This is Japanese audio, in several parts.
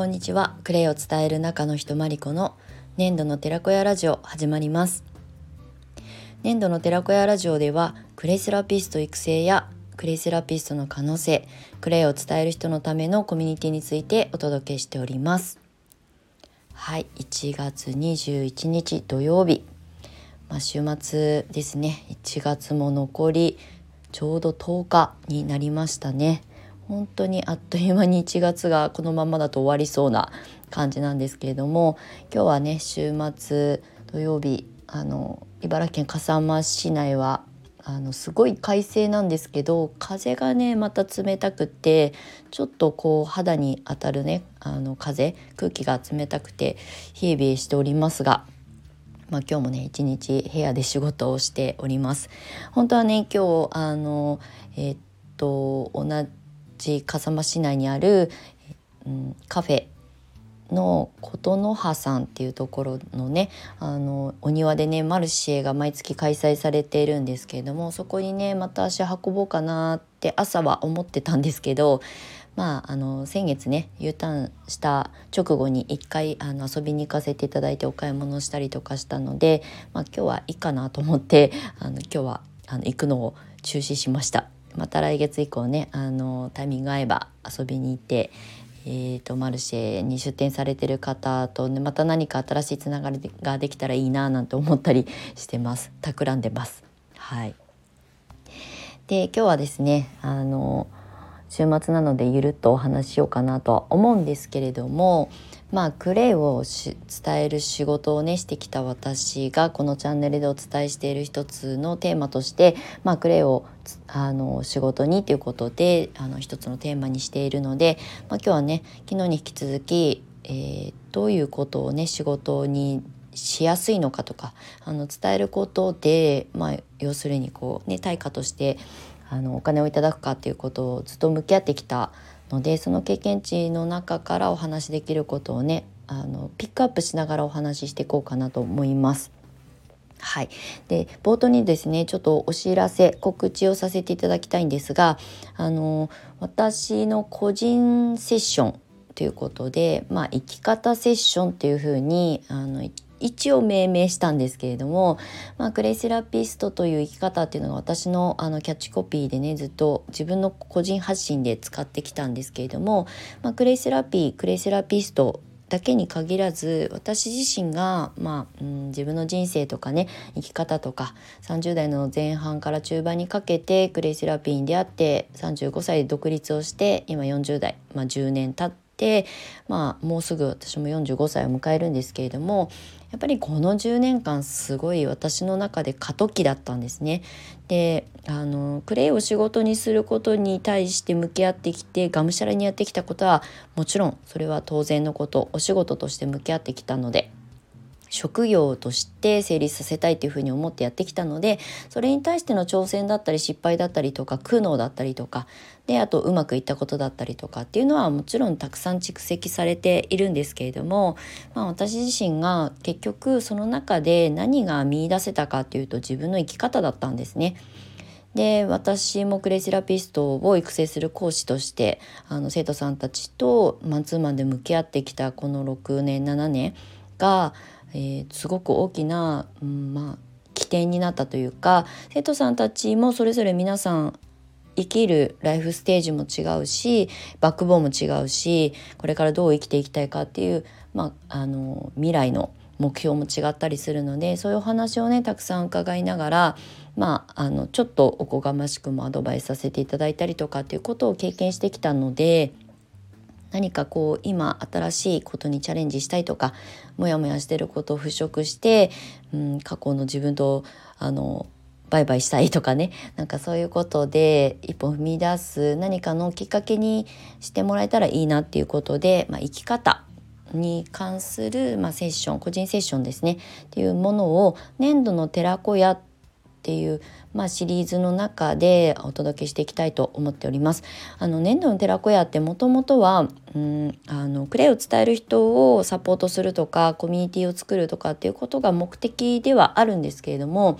こんにちは。クレイを伝える中の人まりこの粘土の寺子屋ラジオ始まります。粘土の寺子屋ラジオではクレイセラピスト育成やクレイセラピストの可能性クレイを伝える人のためのコミュニティについてお届けしております。はい1月21日土曜日まあ、週末ですね。1月も残りちょうど10日になりましたね。本当にあっという間に1月がこのままだと終わりそうな感じなんですけれども今日はね週末土曜日あの茨城県笠間市内はあのすごい快晴なんですけど風がねまた冷たくてちょっとこう肌に当たるねあの風空気が冷たくて冷え冷えしておりますが。まあ、今日もね一日部屋で仕事をしております本当はね今日あのえー、っと同ち笠間市内にある、うん、カフェの琴の葉さんっていうところのねあのお庭でねマルシェが毎月開催されているんですけれどもそこにねまた足運ぼうかなって朝は思ってたんですけどまあ、あの先月ね U ターンした直後に一回あの遊びに行かせていただいてお買い物したりとかしたので、まあ、今日はいいかなと思ってあの今日はあの行くのを中止しました。また来月以降ねあのタイミング合えば遊びに行って、えーと、マルシェに出店されてる方と、ね、また何か新しいつながりができたらいいななんて思ったりしてます企んでます。はい、で今日はですねあの週末なのでゆるっとお話しようかなとは思うんですけれどもまあクレイを伝える仕事をねしてきた私がこのチャンネルでお伝えしている一つのテーマとして、まあ、クレイをあの仕事にということであの一つのテーマにしているので、まあ、今日はね昨日に引き続き、えー、どういうことをね仕事にしやすいのかとかあの伝えることで、まあ、要するにこう、ね、対価としてあのお金をいただくかっていうことをずっと向き合ってきたのでその経験値の中からお話しできることをねあのピックアップしながらお話ししていこうかなと思います。はい、で冒頭にですねちょっとお知らせ告知をさせていただきたいんですがあの私の個人セッションということで、まあ、生き方セッションっていうふうにあの一応命名したんですけれども、まあ、クレイセラピストという生き方っていうのが私のあのキャッチコピーでねずっと自分の個人発信で使ってきたんですけれども、まあ、クレイセラピークレイセラピストだけに限らず私自身が、まあ、うん、自分の人生とかね生き方とか30代の前半から中盤にかけてクレイセラピーに出会って35歳で独立をして今40代、まあ、10年経って。まあもうすぐ私も45歳を迎えるんですけれどもやっぱりこの10年間すごい私の中で過渡期だったんですね。であのクレイを仕事にすることに対して向き合ってきてがむしゃらにやってきたことはもちろんそれは当然のことお仕事として向き合ってきたので職業として成立させたいというふうに思ってやってきたのでそれに対しての挑戦だったり失敗だったりとか苦悩だったりとかであとうまくいったことだったりとかっていうのはもちろんたくさん蓄積されているんですけれども、まあ、私自身が結局その中で何が見いだせたかっていうと自分の生き方だったんですね。で私もクレイセラピストを育成する講師としてあの生徒さんたちとマンツーマンで向き合ってきたこの6年7年がえー、すごく大きな、うん、まあ起点になったというか生徒さんたちもそれぞれ皆さん生きるライフステージも違うしバックボーンも違うしこれからどう生きていきたいかっていう、まあ、あの未来の目標も違ったりするのでそういうお話をねたくさん伺いながら、まあ、あのちょっとおこがましくもアドバイスさせていただいたりとかっていうことを経験してきたので。何かこう今新しいことにチャレンジしたいとかモヤモヤしてることを払拭して、うん、過去の自分とあのバイバイしたいとかね。なんかそういうことで一歩踏み出す何かのきっかけにしてもらえたらいいなっていうことで、まあ、生き方に関する、まあ、セッション個人セッションですね。っていうものを粘土の寺子屋っていう、まあ、シリーズの中でお届けしていきたいと思っております。あの粘土の寺子屋ってもともとは、うん、あのクレイを伝える人をサポートするとかコミュニティを作るとかっていうことが目的ではあるんですけれども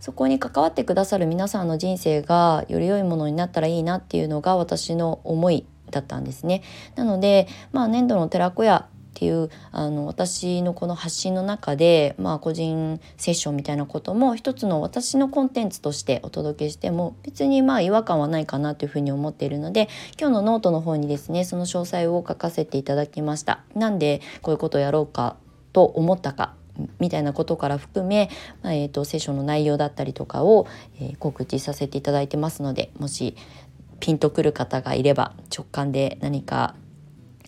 そこに関わってくださる皆さんの人生がより良いものになったらいいなっていうのが私の思いだったんですね。なので、まあ、粘土の寺子屋っていうあの私のこの発信の中で、まあ、個人セッションみたいなことも一つの私のコンテンツとしてお届けしても別にまあ違和感はないかなというふうに思っているので今日のノートの方にですねその詳細を書かせていただきました。なんでこういうことをやろうかと思ったかみたいなことから含め、まあ、えーと、セッションの内容だったりとかを、えー、告知させていただいてますのでもしピンとくる方がいれば直感で何か、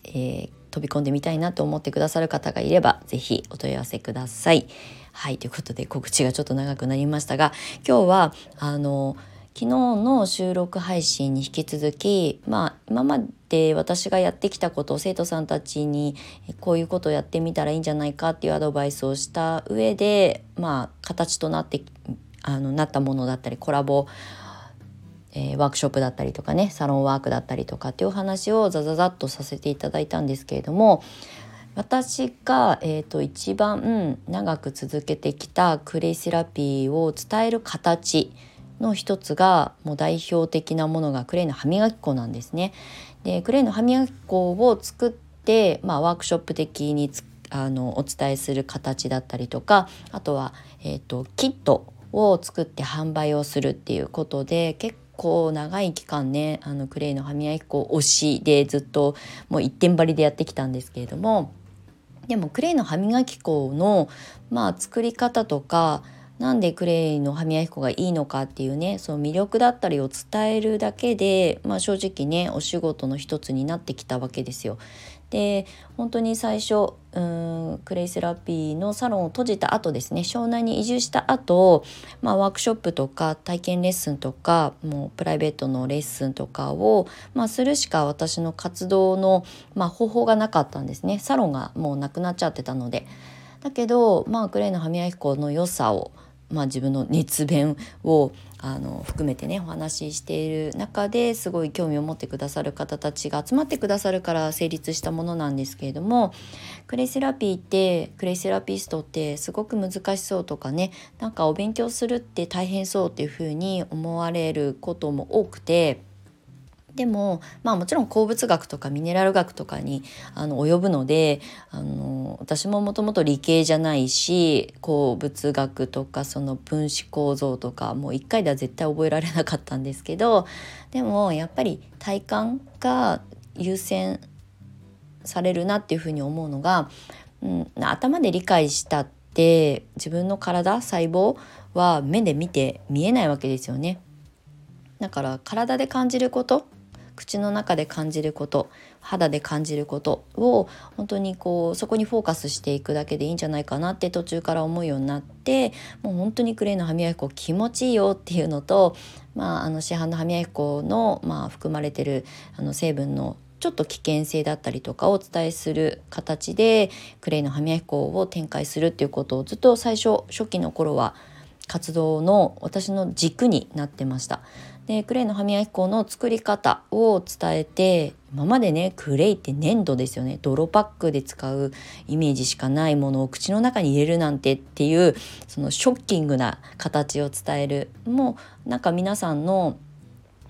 えー、飛び込んでみたいなと思ってくださる方がいれば是非お問い合わせください。はいということで告知がちょっと長くなりましたが今日はあの昨日の収録配信に引き続きまあ今まで私がやってきたことを生徒さんたちにこういうことをやってみたらいいんじゃないかっていうアドバイスをした上でまあ形となってあのなったものだったりコラボえー、ワークショップだったりとかねサロンワークだったりとかっていうお話をザザザッとさせていただいたんですけれども私が、えーと、一番長く続けてきたクレイセラピーを伝える形の一つがもう代表的なものがクレイの歯磨き粉なんですね。でクレイの歯磨き粉を作って、まあ、ワークショップ的にあのお伝えする形だったりとかあとは、えーとキットを作って販売をするっていうことで結構長い期間ねあのクレイの歯磨き粉推しでずっともう一点張りでやってきたんですけれどもでもクレイの歯磨き粉のまあ作り方とかなんでクレイの歯磨き粉がいいのかっていうねその魅力だったりを伝えるだけで、まあ、正直ねお仕事の一つになってきたわけですよ。で本当に最初うんクレイセラピーのサロンを閉じた後ですね湘南に移住した後、まあワークショップとか体験レッスンとかもうプライベートのレッスンとかを、まあ、するしか私の活動の、まあ、方法がなかったんですねサロンがもうなくなっちゃってたので。だけど、まあ、クレイの歯磨き粉の良さをまあ、自分の熱弁をあの含めてねお話ししている中ですごい興味を持ってくださる方たちが集まってくださるから成立したものなんですけれどもクレイセラピーってクレイセラピストってすごく難しそうとかねなんかお勉強するって大変そうっていうふうに思われることも多くて。でもまあもちろん鉱物学とかミネラル学とかにあの及ぶのであの私ももともと理系じゃないし鉱物学とかその分子構造とかもう一回では絶対覚えられなかったんですけどでもやっぱり体感が優先されるなっていうふうに思うのが、うん、頭で理解したって自分の体細胞は目で見て見えないわけですよね。だから体で感じること口の中で感じること肌で感じることを本当にこうそこにフォーカスしていくだけでいいんじゃないかなって途中から思うようになってもう本当にクレイの歯磨き粉気持ちいいよっていうのと、まあ、あの市販の歯磨き粉の、まあ、含まれてるあの成分のちょっと危険性だったりとかをお伝えする形でクレイの歯磨き粉を展開するっていうことをずっと最初初期の頃は活動の私の軸になってました。でクレイの歯磨き粉の作り方を伝えて今までねクレイって粘土ですよね。泥パックで使うイメージしかないものを口の中に入れるなんてっていうそのショッキングな形を伝える。もうなんか皆さんの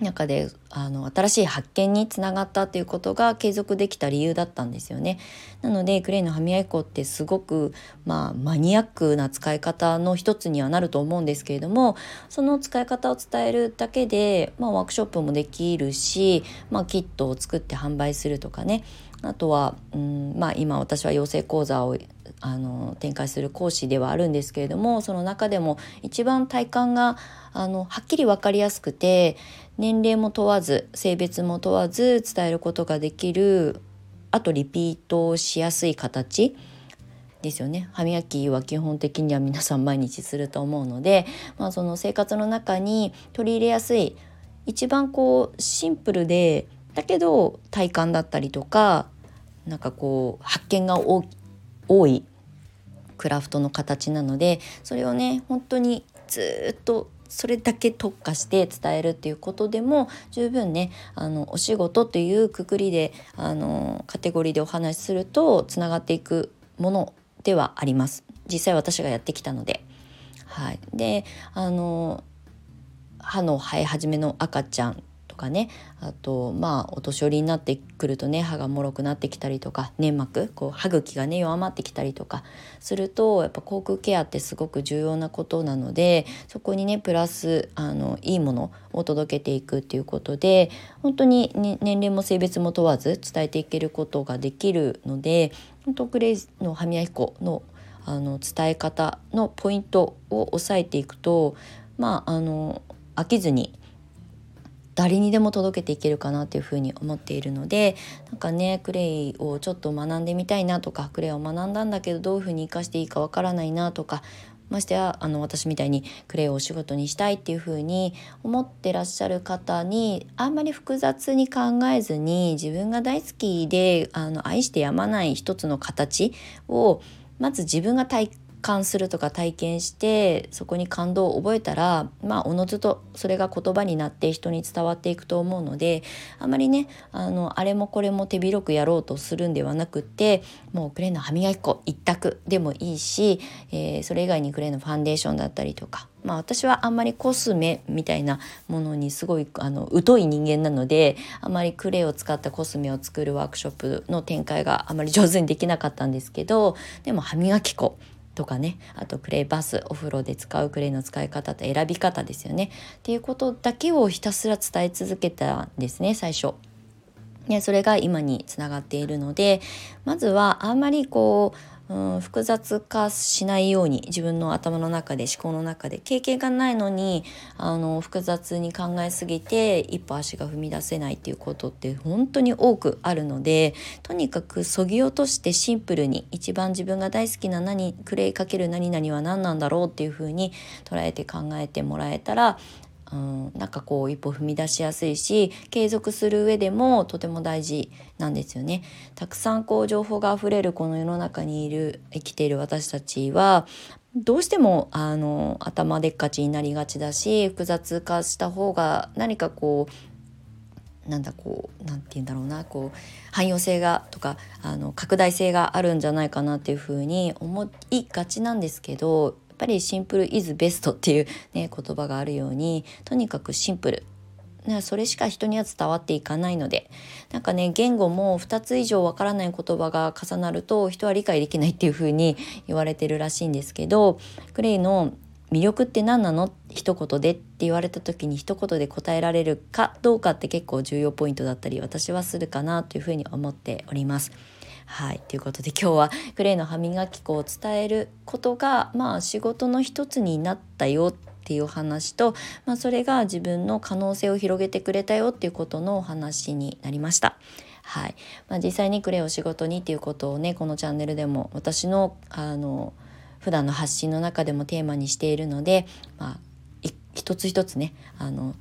中であの新しい発見につながったということが継続できた理由だったんですよね。なのでクレイの歯磨き粉ってすごく、まあ、マニアックな使い方の一つにはなると思うんですけれどもその使い方を伝えるだけで、まあ、ワークショップもできるし、まあ、キットを作って販売するとかねあとは、うんまあ、今私は養成講座をあの展開する講師ではあるんですけれどもその中でも一番体感があのはっきり分かりやすくて年齢も問わず性別も問わず伝えることができるあとリピートしやすい形ですよね。歯磨きは基本的には皆さん毎日すると思うので、まあ、その生活の中に取り入れやすい一番こうシンプルでだけど体感だったりとかなんかこう発見が多いクラフトの形なのでそれをね本当にずっとそれだけ特化して伝えるっていうことでも十分ねあのお仕事というくくりであのカテゴリーでお話しするとつながっていくものではあります実際私がやってきたので。はい、であの歯の生え始めの赤ちゃんとかねあとまあお年寄りになってくるとね歯がもろくなってきたりとか粘膜こう歯茎がね弱まってきたりとかするとやっぱ口腔ケアってすごく重要なことなのでそこにねプラスあのいいものを届けていくっていうことで本当に、ね、年齢も性別も問わず伝えていけることができるので本当クレイの歯磨き粉のあの伝え方のポイントを押さえていくとまああの飽きずに誰にでも届けていけるかなっていうふうに思っているのでなんかねクレイをちょっと学んでみたいなとかクレイを学んだんだけどどういうふうに生かしていいかわからないなとかましてやあの私みたいにクレイをお仕事にしたいっていうふうに思ってらっしゃる方にあんまり複雑に考えずに自分が大好きであの愛してやまない一つの形をまず自分が体感するとか体験してそこに感動を覚えたらまあおのずとそれが言葉になって人に伝わっていくと思うのであまりねあのあれもこれも手広くやろうとするんではなくってもうクレイの歯磨き粉一択でもいいし、えー、それ以外にクレイのファンデーションだったりとかまあ私はあんまりコスメみたいなものにすごいあの疎い人間なのであまりクレイを使ったコスメを作るワークショップの展開があまり上手にできなかったんですけどでも歯磨き粉とかねあとクレイバスお風呂で使うクレイの使い方と選び方ですよねっていうことだけをひたすら伝え続けたんですね最初。ね、それが今につながっているのでまずはあんまりこううん、複雑化しないように自分の頭の中で思考の中で経験がないのにあの複雑に考えすぎて一歩足が踏み出せないっていうことって本当に多くあるのでとにかくそぎ落としてシンプルに一番自分が大好きな何クレイかける何々は何なんだろうっていうふうに捉えて考えてもらえたらうん、なんかこう一歩踏み出しやすいし継続する上でもとても大事なんですよね。たくさんこう情報があふれるこの世の中にいる生きている私たちはどうしてもあの頭でっかちになりがちだし複雑化した方が何かこうなんだこうなんて言うんだろうなこう汎用性がとかあの拡大性があるんじゃないかなっていうふうに思いがちなんですけどっぱりシンプルイズベストっていう、ね、言葉があるようにとにかくシンプル。それしか人には伝わっていかないので。なんかね言語も2つ以上わからない言葉が重なると人は理解できないっていう風に言われてるらしいんですけどクレイの魅力って何なの？一言でって言われた時に一言で答えられるかどうかって結構重要ポイントだったり私はするかなというふうに思っております。はいということで今日はクレイの歯磨き粉を伝えることがまあ仕事の一つになったよっていう話と、まあ、それが自分の可能性を広げてくれたよっていうことのお話になりました。はいまあ、実際にクレイを仕事にっていうことをねこのチャンネルでも私のあの普段の発信の中でもテーマにしているので、まあ、一つ一つねあの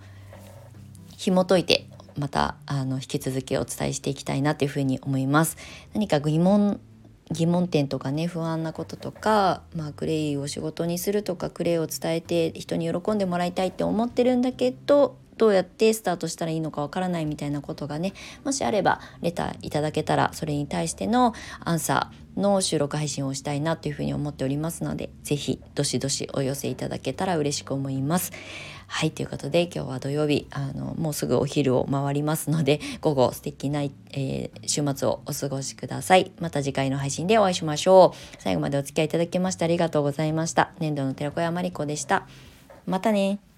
紐解いてまたあの引き続きお伝えしていきたいなというふうに思います。何か疑問疑問点とかね不安なこととか、まあ、クレイを仕事にするとかクレイを伝えて人に喜んでもらいたいって思ってるんだけどどうやってスタートしたらいいのかわからないみたいなことがねもしあればレターいただけたらそれに対してのアンサーの収録配信をしたいなというふうに思っておりますので是非どしどしお寄せいただけたら嬉しく思います。はいということで今日は土曜日あのもうすぐお昼を回りますので午後素敵な、えー、週末をお過ごしください。また次回の配信でお会いしましょう。最後までお付き合いいただきましてありがとうございました。年度の寺子屋まりこでした。またね。